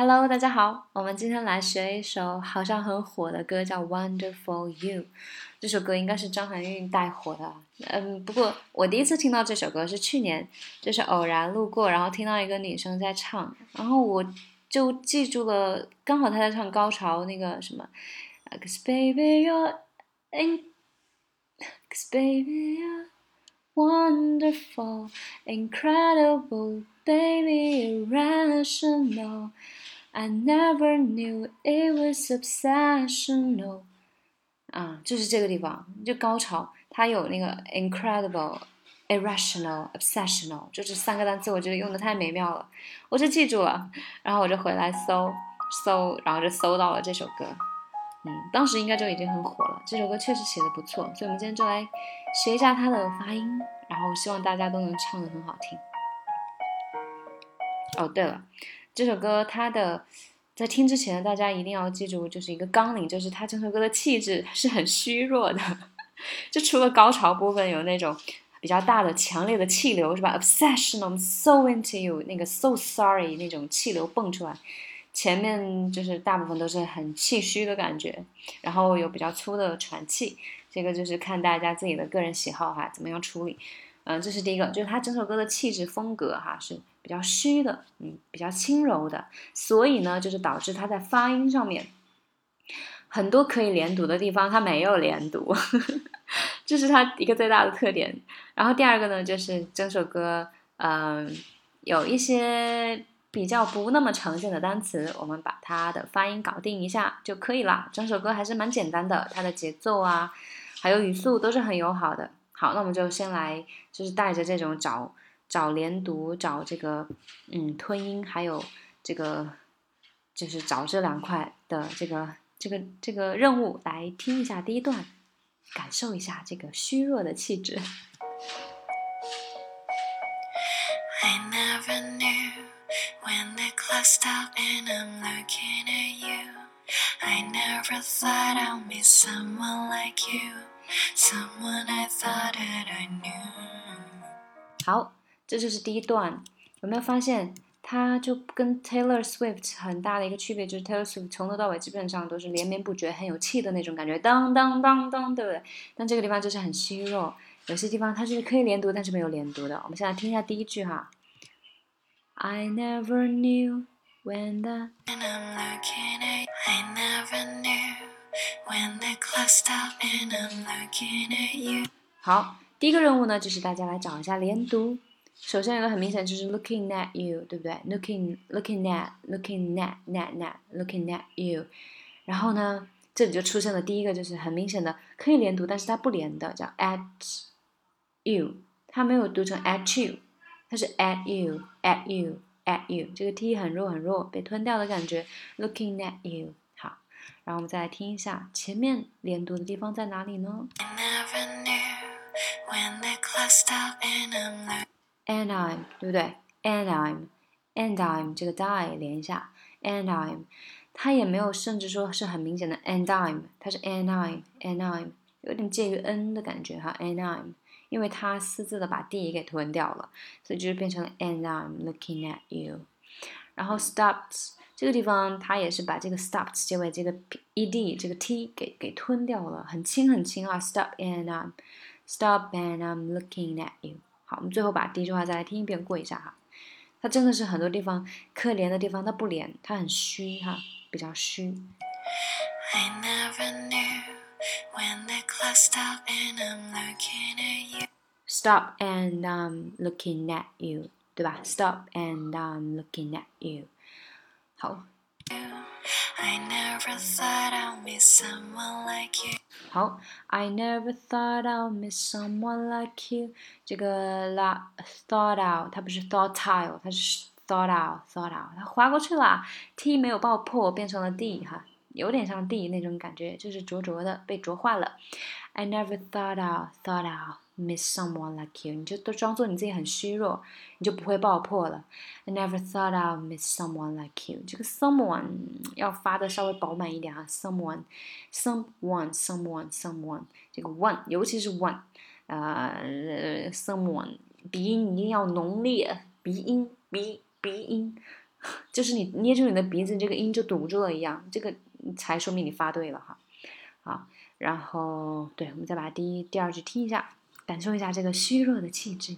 Hello，大家好，我们今天来学一首好像很火的歌，叫《Wonderful You》。这首歌应该是张含韵带火的。嗯，不过我第一次听到这首歌是去年，就是偶然路过，然后听到一个女生在唱，然后我就记住了，刚好她在唱高潮那个什么，Cause baby you're in，Cause baby you're wonderful, incredible, baby irrational。I never knew it was obsessional，啊，就是这个地方，就高潮，它有那个 incredible、irrational、obsessional，就这三个单词，我觉得用的太美妙了，我就记住了，然后我就回来搜搜，然后就搜到了这首歌，嗯，当时应该就已经很火了，这首歌确实写的不错，所以我们今天就来学一下它的发音，然后希望大家都能唱的很好听。哦，对了。这首歌，它的在听之前，大家一定要记住，就是一个纲领，就是它整首歌的气质是很虚弱的，就除了高潮部分有那种比较大的、强烈的气流，是吧？Obsessional, so into you，那个 so sorry 那种气流蹦出来，前面就是大部分都是很气虚的感觉，然后有比较粗的喘气，这个就是看大家自己的个人喜好哈，怎么样处理。嗯，这是第一个，就是他整首歌的气质风格哈是比较虚的，嗯，比较轻柔的，所以呢，就是导致他在发音上面很多可以连读的地方，他没有连读，这是他一个最大的特点。然后第二个呢，就是整首歌，嗯，有一些比较不那么常见的单词，我们把它的发音搞定一下就可以了。整首歌还是蛮简单的，它的节奏啊，还有语速都是很友好的。好，那我们就先来，就是带着这种找找连读、找这个嗯吞音，还有这个就是找这两块的这个这个这个任务来听一下第一段，感受一下这个虚弱的气质。好，这就是第一段。有没有发现，它就跟 Taylor Swift 很大的一个区别，就是 Taylor Swift 从头到尾基本上都是连绵不绝、很有气的那种感觉，当当当当，对不对？但这个地方就是很虚弱，有些地方它是可以连读，但是没有连读的。我们现在听一下第一句哈，I never knew when the 好，第一个任务呢，就是大家来找一下连读。首先有个很明显就是 looking at you，对不对？looking looking at looking at at at looking at you。然后呢，这里就出现了第一个，就是很明显的可以连读，但是它不连的，叫 at you，它没有读成 at you，它是 at you at you at you，这个 t 很弱很弱，被吞掉的感觉。looking at you。然后我们再来听一下前面连读的地方在哪里呢？And I'm，对不对？And I'm，And I'm，这个 die 连一下，And I'm，它也没有甚至说是很明显的 And I'm，它是 And I'm，And I'm，有点介于 n 的感觉哈，And I'm，因为它私自的把 d 给吞掉了，所以就是变成了 And I'm looking at you，然后 stopped。这个地方它也是把这个 stopped 结尾这个 ed 这个 t 给给吞掉了，很轻很轻啊。Stop and I'm stop and I'm looking at you。好，我们最后把第一句话再来听一遍过一下哈。它真的是很多地方可连的地方它不连，它很虚哈，比较虚。I never knew when the clock stopped and I'm looking at you. Stop and I'm looking at you，对吧？Stop and I'm looking at you。 好。I never thought I'd miss someone like you。好，I never thought I'd miss someone like you。这个 la thought out，它不是 thought out，它是 thought out，thought out，它划过去了，t 没有爆破，变成了 d 哈，有点像 d 那种感觉，就是浊浊的，被浊化了。I never thought out，thought out。 Miss someone like you，你就都装作你自己很虚弱，你就不会爆破了。I never thought I'd miss someone like you。这个 someone 要发的稍微饱满一点啊，someone，someone，someone，someone，这个 one，尤其是 one，呃，someone 鼻音一定要浓烈，鼻音，鼻鼻音就是你捏住你的鼻子，这个音就堵住了一样，这个才说明你发对了哈。好，然后对，我们再把第一、第二句听一下，感受一下这个虚弱的气质。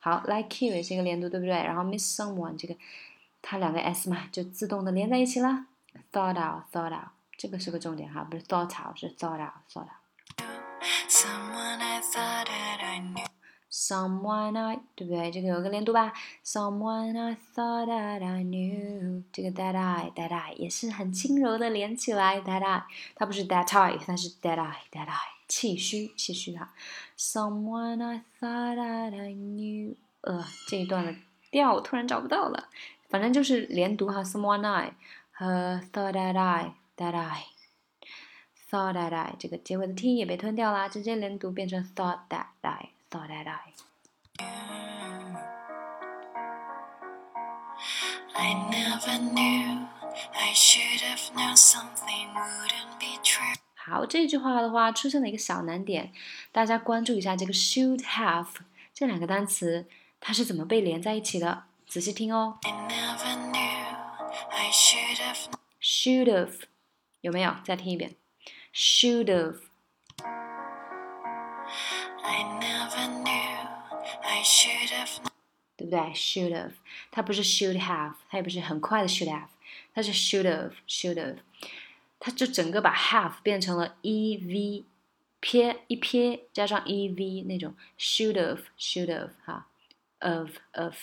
好，like you 也是一个连读，对不对？然后 miss someone 这个，它两个 s 嘛，就自动的连在一起了。thought out，thought out，这个是个重点哈，不是 thought out，是 thought out，thought out。Someone I 对不对？这个有个连读吧？Someone I thought that I knew，这个 that I that I 也是很轻柔的连起来。That I 它不是 that I，它是 that I that I 气虚气虚哈。Someone I thought that I knew，呃，这一段的调我突然找不到了，反正就是连读哈。Someone I 和 thought that I that I thought that I 这个结尾的 t 也被吞掉啦，直接连读变成 thought that I。thought that I. I never knew I should have known something wouldn't be true. 好，这句话的话出现了一个小难点，大家关注一下这个 should have 这两个单词，它是怎么被连在一起的？仔细听哦。I never knew I should have. Should have 有没有？再听一遍。Should have. 对不对？should have，它不是 should have，它也不是很快的 should have，它是 should have，should have，它就整个把 have 变成了 e v，撇一撇加上 e v 那种 should have，should have 哈，of of，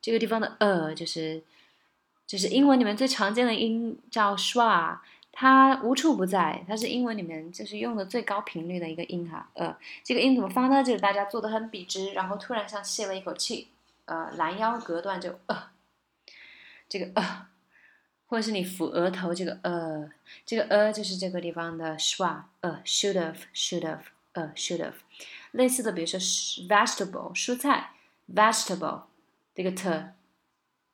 这个地方的 a 就是就是英文里面最常见的音叫 shwa。它无处不在，它是英文里面就是用的最高频率的一个音哈，呃，这个音怎么发呢？就是大家坐得很笔直，然后突然像泄了一口气，呃，拦腰隔断就呃，这个呃，或者是你抚额头这个呃，这个呃就是这个地方的 schwa，呃，should have，should have，呃，should have，类似的比如说 vegetable 蔬菜，vegetable 这个 t，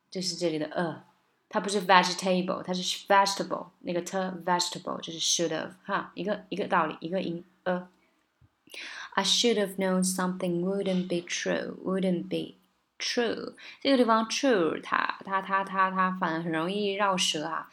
就是这里的呃。它不是 vegetable，它是 vegetable，那个 t vegetable 就是 should have 哈，一个一个道理，一个音 a。I should have known something wouldn't be true, wouldn't be true。这个地方 true，它它它它它反而很容易绕舌啊。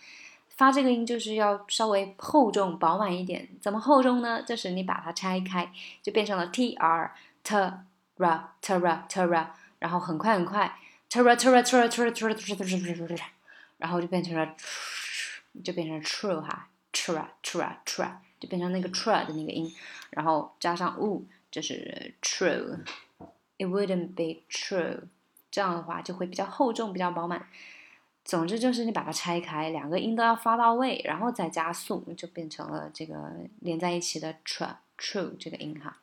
发这个音就是要稍微厚重饱满一点。怎么厚重呢？就是你把它拆开，就变成了 t r t r t r t r，然后很快很快 t r t r t r t r t r t r。然后就变成了，就变成了 true 哈，tra tra tra，就变成那个 tra 的那个音，然后加上 u 就是 true，it wouldn't be true，这样的话就会比较厚重，比较饱满。总之就是你把它拆开，两个音都要发到位，然后再加速，就变成了这个连在一起的 tra true 这个音哈。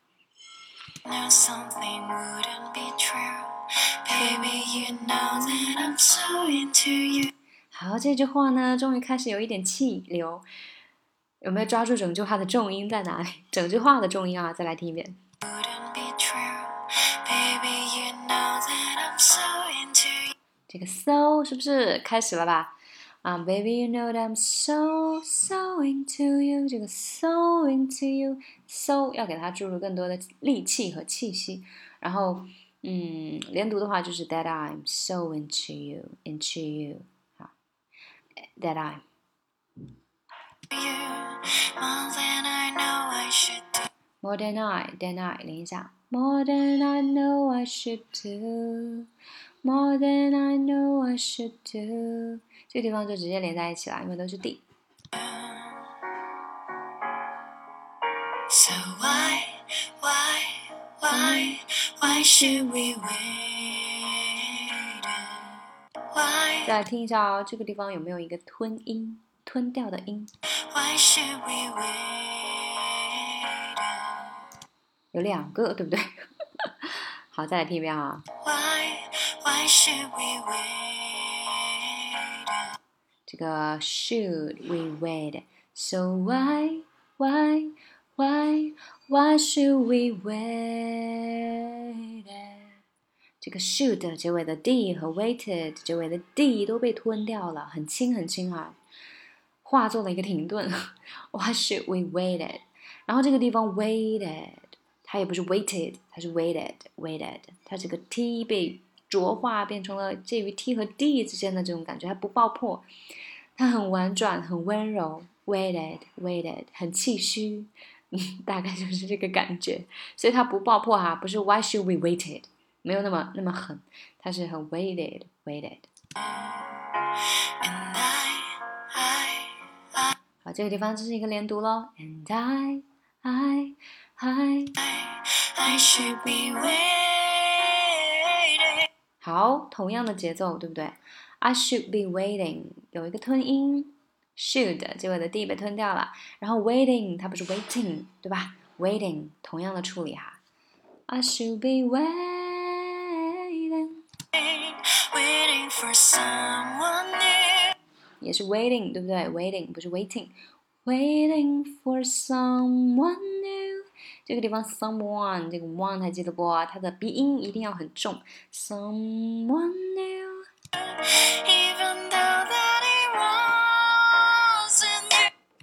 好，这句话呢，终于开始有一点气流，有没有抓住整句话的重音在哪里？整句话的重音啊，再来听一遍。这个 so 是不是开始了吧？啊，baby you know that I'm so so into you，这个 so into you，so 要给它注入更多的力气和气息，然后嗯，连读的话就是 that I'm so into you，into you。that I. More than I, than I，连一下。More than I know I should do, more than I know I should do。这个地方就直接连在一起了，因为都是 D。So why, why, why, why should we wait? 再来听一下哦，这个地方有没有一个吞音、吞掉的音？有两个，对不对？好，再来听一遍啊。这个 should we wait？So why why why why should we wait？个 should 结尾的 d 和 waited 结尾的 d 都被吞掉了，很轻很轻啊，化作了一个停顿。Why should we waited？然后这个地方 waited，它也不是 waited，它是 waited，waited。它这个 t 被浊化，变成了介于 t 和 d 之间的这种感觉，它不爆破，它很婉转，很温柔。waited，waited，很气虚，嗯，大概就是这个感觉。所以它不爆破哈，不是 why should we waited，没有那么那么狠，它是很 waited，waited。好，这个地方这是一个连读喽。And I, I, I, I should be waiting。好，同样的节奏，对不对？I should be waiting，有一个吞音，should 结尾的 d 被吞掉了，然后 waiting 它不是 waiting，对吧？waiting 同样的处理哈。I should be waiting, for someone new。也是 waiting，对不对？waiting 不是 waiting，waiting for someone new。这个地方 someone 这个 one 还记得不？它的鼻音一定要很重，someone new。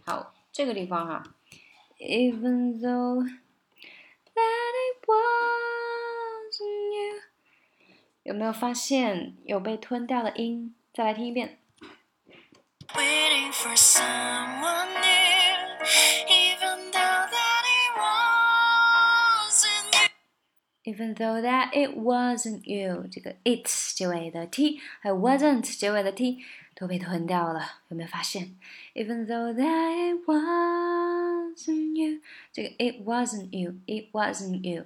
好，这个地方哈，even though 有没有发现有被吞掉的音？再来听一遍。Waiting for someone new, even though that it wasn't you. Even though that it wasn't you，这个 it 结尾的 t，还有 wasn't 结尾的 t 都被吞掉了，有没有发现？Even though that it wasn't you，这个 it wasn't you，it wasn't you，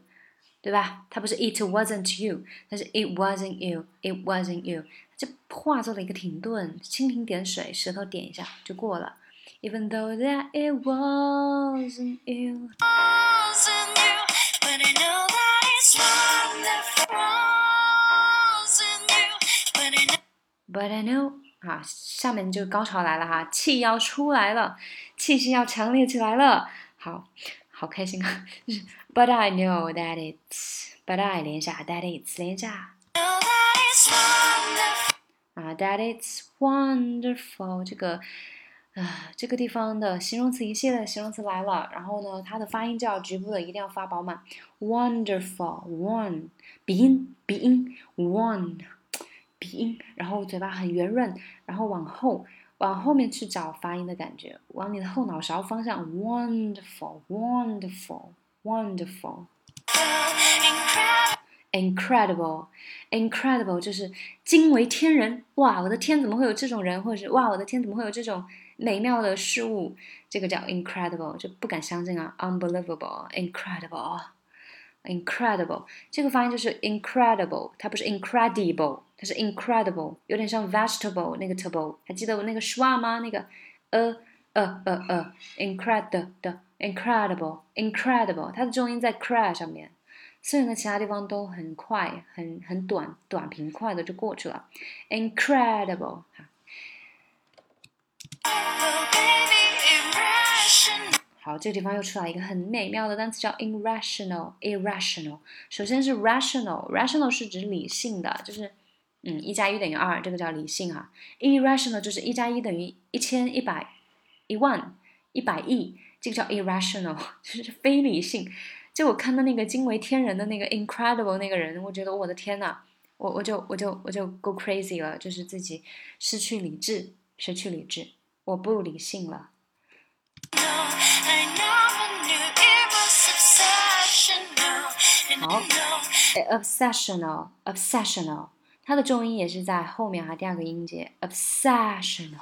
对吧？它不是 it wasn't you，它是 it wasn't you，it wasn't you。这话做了一个停顿，蜻蜓点水，舌头点一下就过了。Even though that it wasn't you. But I know 啊，下面就高潮来了哈，气要出来了，气息要强烈起来了，好好开心啊！But I know that it's，But I 连一下，That it's 连下。啊，That it's wonderful，这个啊这个地方的形容词一系列形容词来了，然后呢，它的发音就要局部的一定要发饱满，wonderful，one 鼻音鼻音，one 鼻音，然后嘴巴很圆润，然后往后往后面去找发音的感觉，往你的后脑勺方向，wonderful，wonderful，wonderful。Incredible，incredible 就是惊为天人，哇，我的天，怎么会有这种人，或者是哇，我的天，怎么会有这种美妙的事物？这个叫 incredible，就不敢相信啊。Unbelievable, incredible. Incredible，这个发音就是 incredible，它不是 incredible，它是 incredible，有点像 vegetable 那个 table，还记得我那个 schwa 吗？那个呃呃呃呃，incredible，incredible，incredible，它的重音在 cry 上面。所以呢，其他地方都很快，很很短，短平快的就过去了。Incredible，哈。这个地方又出来一个很美妙的单词，叫 irrational。irrational，首先是 rational，rational 是指理性的，就是嗯，一加一等于二，这个叫理性啊。irrational 就是一加一等于一千一百一万一百亿，这个叫 irrational，就是非理性。就我看到那个惊为天人的那个 incredible 那个人，我觉得我的天呐，我我就我就我就 go crazy 了，就是自己失去理智，失去理智，我不理性了。好，obsessional，obsessional，它的重音也是在后面哈，第二个音节，obsessional，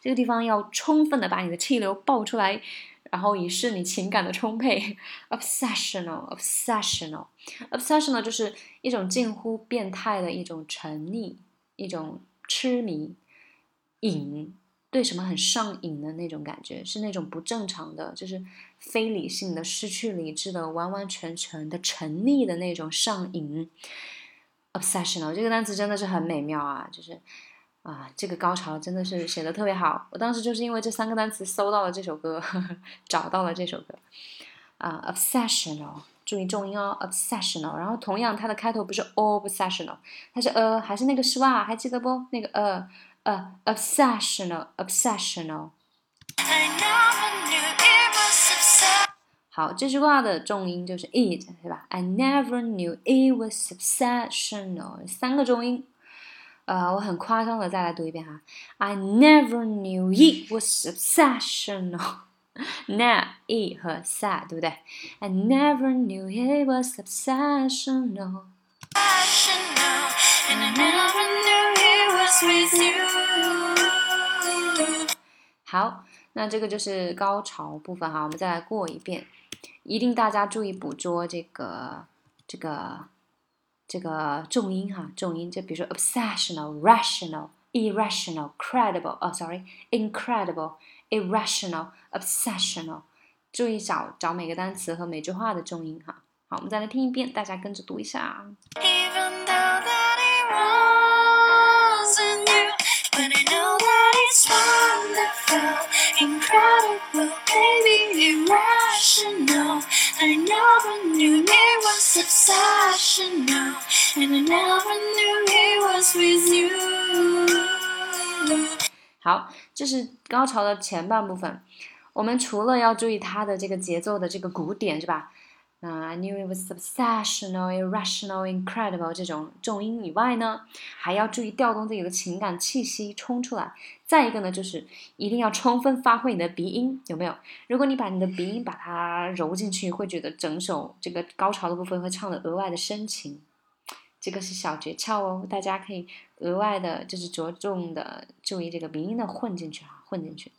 这个地方要充分的把你的气流爆出来。然后以示你情感的充沛，obsessional，obsessional，obsessional 就是一种近乎变态的一种沉溺，一种痴迷，瘾，对什么很上瘾的那种感觉，是那种不正常的，就是非理性的、失去理智的、完完全全的沉溺的那种上瘾。obsessional 这个单词真的是很美妙啊，就是。啊，这个高潮真的是写的特别好。我当时就是因为这三个单词搜到了这首歌，呵呵找到了这首歌。啊，obsessional，注意重音哦，obsessional。然后同样，它的开头不是 obsessional，它是呃，还是那个丝袜还记得不？那个呃呃，obsessional，obsessional。好，这句话的重音就是 it，对吧？I never knew it was obsessional，三个重音。呃，我很夸张的再来读一遍哈。I never knew it was obsessional。那 e 和 sa 对不对？I never knew it was obsessional。好，那这个就是高潮部分哈，我们再来过一遍。 一定大家注意捕捉这个这个这个重音哈，重音就比如说 obsessional、rational、irrational、credible 哦，sorry，incredible、irrational、obsessional，注意找找每个单词和每句话的重音哈。好，我们再来听一遍，大家跟着读一下。Incredible, baby, irrational. I never knew it was obsessional, and I never knew it was with you. 好，这是高潮的前半部分。我们除了要注意它的这个节奏的这个鼓点，是吧？啊，I knew it was obsessional, irrational, incredible 这种重音以外呢，还要注意调动自己的情感气息冲出来。再一个呢，就是一定要充分发挥你的鼻音，有没有？如果你把你的鼻音把它揉进去，会觉得整首这个高潮的部分会唱的额外的深情。这个是小诀窍哦，大家可以额外的，就是着重的注意这个鼻音的混进去啊，混进去。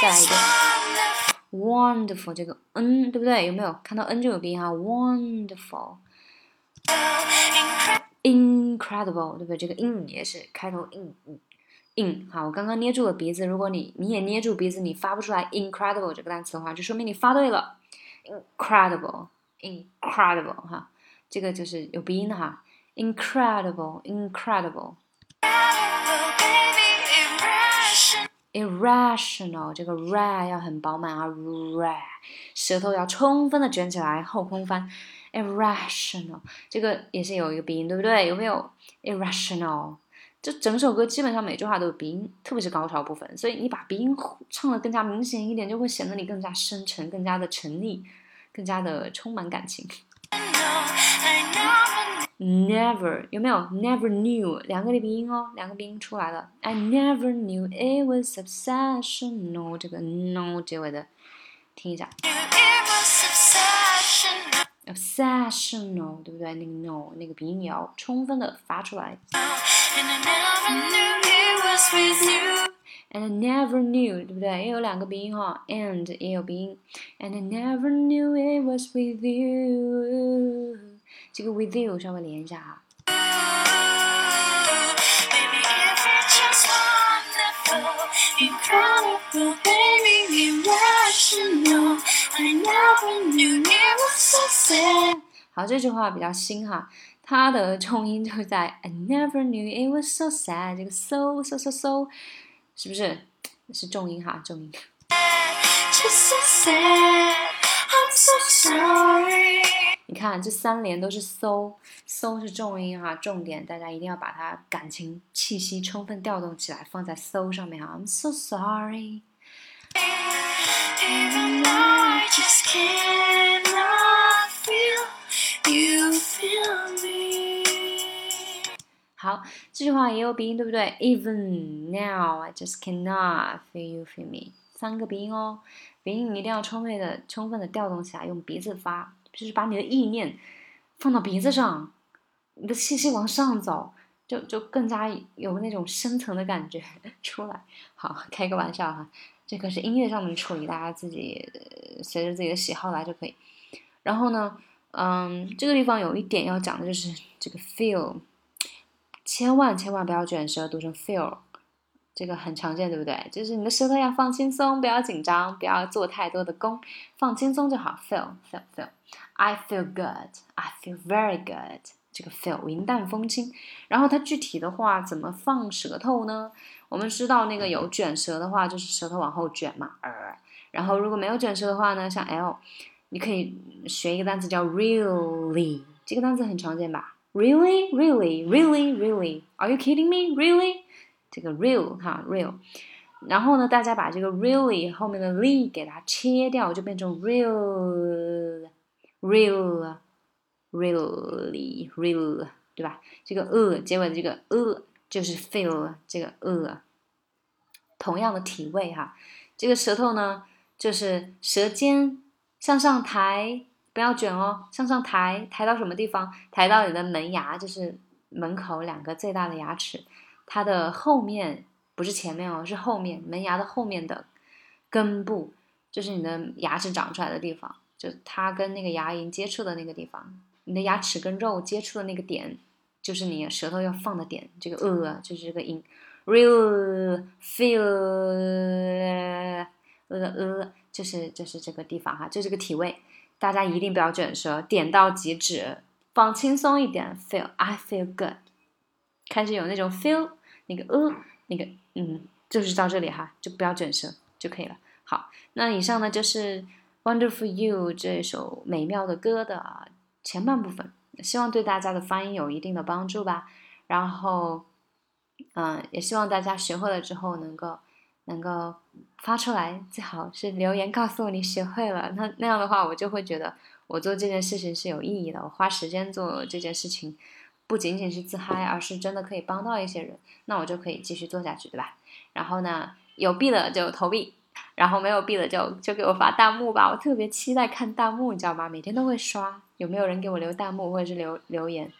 再来一个。Wonderful，这个 n 对不对？有没有看到 n 就有鼻音哈？Wonderful，incredible，对不对？这个 in 也是开头 in in。好，我刚刚捏住了鼻子，如果你你也捏住鼻子，你发不出来 incredible 这个单词的话，就说明你发对了。Incredible，incredible 哈，这个就是有鼻音的哈。Incredible，incredible。Irrational 这个 ra 要很饱满啊，ra 舌头要充分的卷起来，后空翻。irrational 这个也是有一个鼻音，对不对？有没有 irrational？这整首歌基本上每句话都有鼻音，特别是高潮部分，所以你把鼻音唱的更加明显一点，就会显得你更加深沉、更加的沉溺、更加的充满感情。Never 有没有？Never knew 两个鼻音哦，两个鼻音出来了。I never knew it was obsessional 这个 no 结尾的，听一下。Obsessional 对不对？那个 no 那个鼻音也要充分的发出来。And I never knew 对不对？也有两个鼻音哈，and 也有鼻音。And I never knew it was with you。 这个 with you 稍微连一下哈。好，这句话比较新哈，它的重音就在 I never knew it was so sad。这个 so so so so 是不是是重音哈？重音。你看，这三连都是 so，so 是重音哈，重点，大家一定要把它感情气息充分调动起来，放在 so 上面哈。I'm so sorry。好，这句话也有鼻音，对不对？Even now I just cannot feel you feel me，三个鼻音哦，鼻音一定要充分的、充分的调动起来，用鼻子发。就是把你的意念放到鼻子上，你的气息往上走，就就更加有那种深层的感觉 出来。好，开个玩笑哈，这个是音乐上面处理，大家自己随着自己的喜好来就可以。然后呢，嗯，这个地方有一点要讲的就是这个 feel，千万千万不要卷舌读成 feel。这个很常见，对不对？就是你的舌头要放轻松，不要紧张，不要做太多的功，放轻松就好。Feel, feel, feel. I feel good. I feel very good. 这个 feel 云淡风轻。然后它具体的话怎么放舌头呢？我们知道那个有卷舌的话，就是舌头往后卷嘛。呃，然后如果没有卷舌的话呢，像 L，你可以学一个单词叫 really。这个单词很常见吧？Really, really, really, really. Are you kidding me? Really? 这个 real 哈 real，然后呢，大家把这个 really 后面的 ly 给它切掉，就变成 real real，real，really，real，对吧？这个呃结尾的这个呃就是 feel 这个呃同样的体位哈。这个舌头呢，就是舌尖向上抬，不要卷哦，向上抬，抬到什么地方？抬到你的门牙，就是门口两个最大的牙齿，它的后面。不是前面哦，是后面门牙的后面的根部，就是你的牙齿长出来的地方，就它跟那个牙龈接触的那个地方，你的牙齿跟肉接触的那个点，就是你舌头要放的点。这个呃，就是这个音，real feel，呃呃，就是就是这个地方哈，就这个体位，大家一定不要卷舌，点到即止，放轻松一点，feel I feel good，开始有那种 feel，那个呃。那个，嗯，就是到这里哈，就不要卷舌就可以了。好，那以上呢就是《Wonderful You》这首美妙的歌的前半部分，希望对大家的发音有一定的帮助吧。然后，嗯，也希望大家学会了之后能够能够发出来，最好是留言告诉我你学会了。那那样的话，我就会觉得我做这件事情是有意义的，我花时间做这件事情。不仅仅是自嗨，而是真的可以帮到一些人，那我就可以继续做下去，对吧？然后呢，有币的就投币，然后没有币的就就给我发弹幕吧，我特别期待看弹幕，你知道吗？每天都会刷，有没有人给我留弹幕或者是留留言？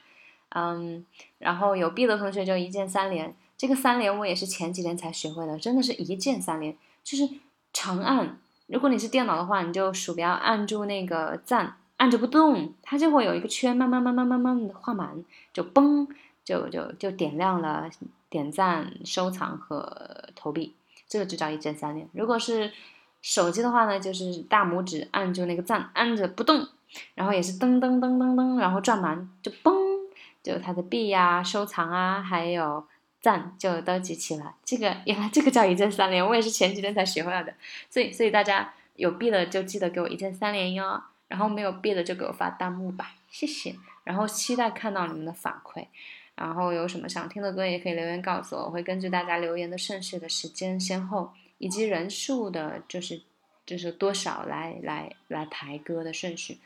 嗯，然后有币的同学就一键三连，这个三连我也是前几天才学会的，真的是一键三连，就是长按。如果你是电脑的话，你就鼠标按住那个赞。按着不动，它就会有一个圈，慢慢慢慢慢慢的画满，就嘣，就就就点亮了点赞、收藏和投币，这个就叫一键三连。如果是手机的话呢，就是大拇指按住那个赞，按着不动，然后也是噔噔噔噔噔，然后转满，就嘣，就它的币呀、收藏啊，还有赞就都集齐了。这个原来这个叫一键三连，我也是前几天才学会的。所以所以大家有币的就记得给我一键三连哟。然后没有币的就给我发弹幕吧，谢谢。然后期待看到你们的反馈。然后有什么想听的歌也可以留言告诉我，我会根据大家留言的顺序的时间先后以及人数的，就是就是多少来来来排歌的顺序。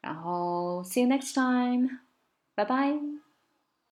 然后 see you next time，拜拜。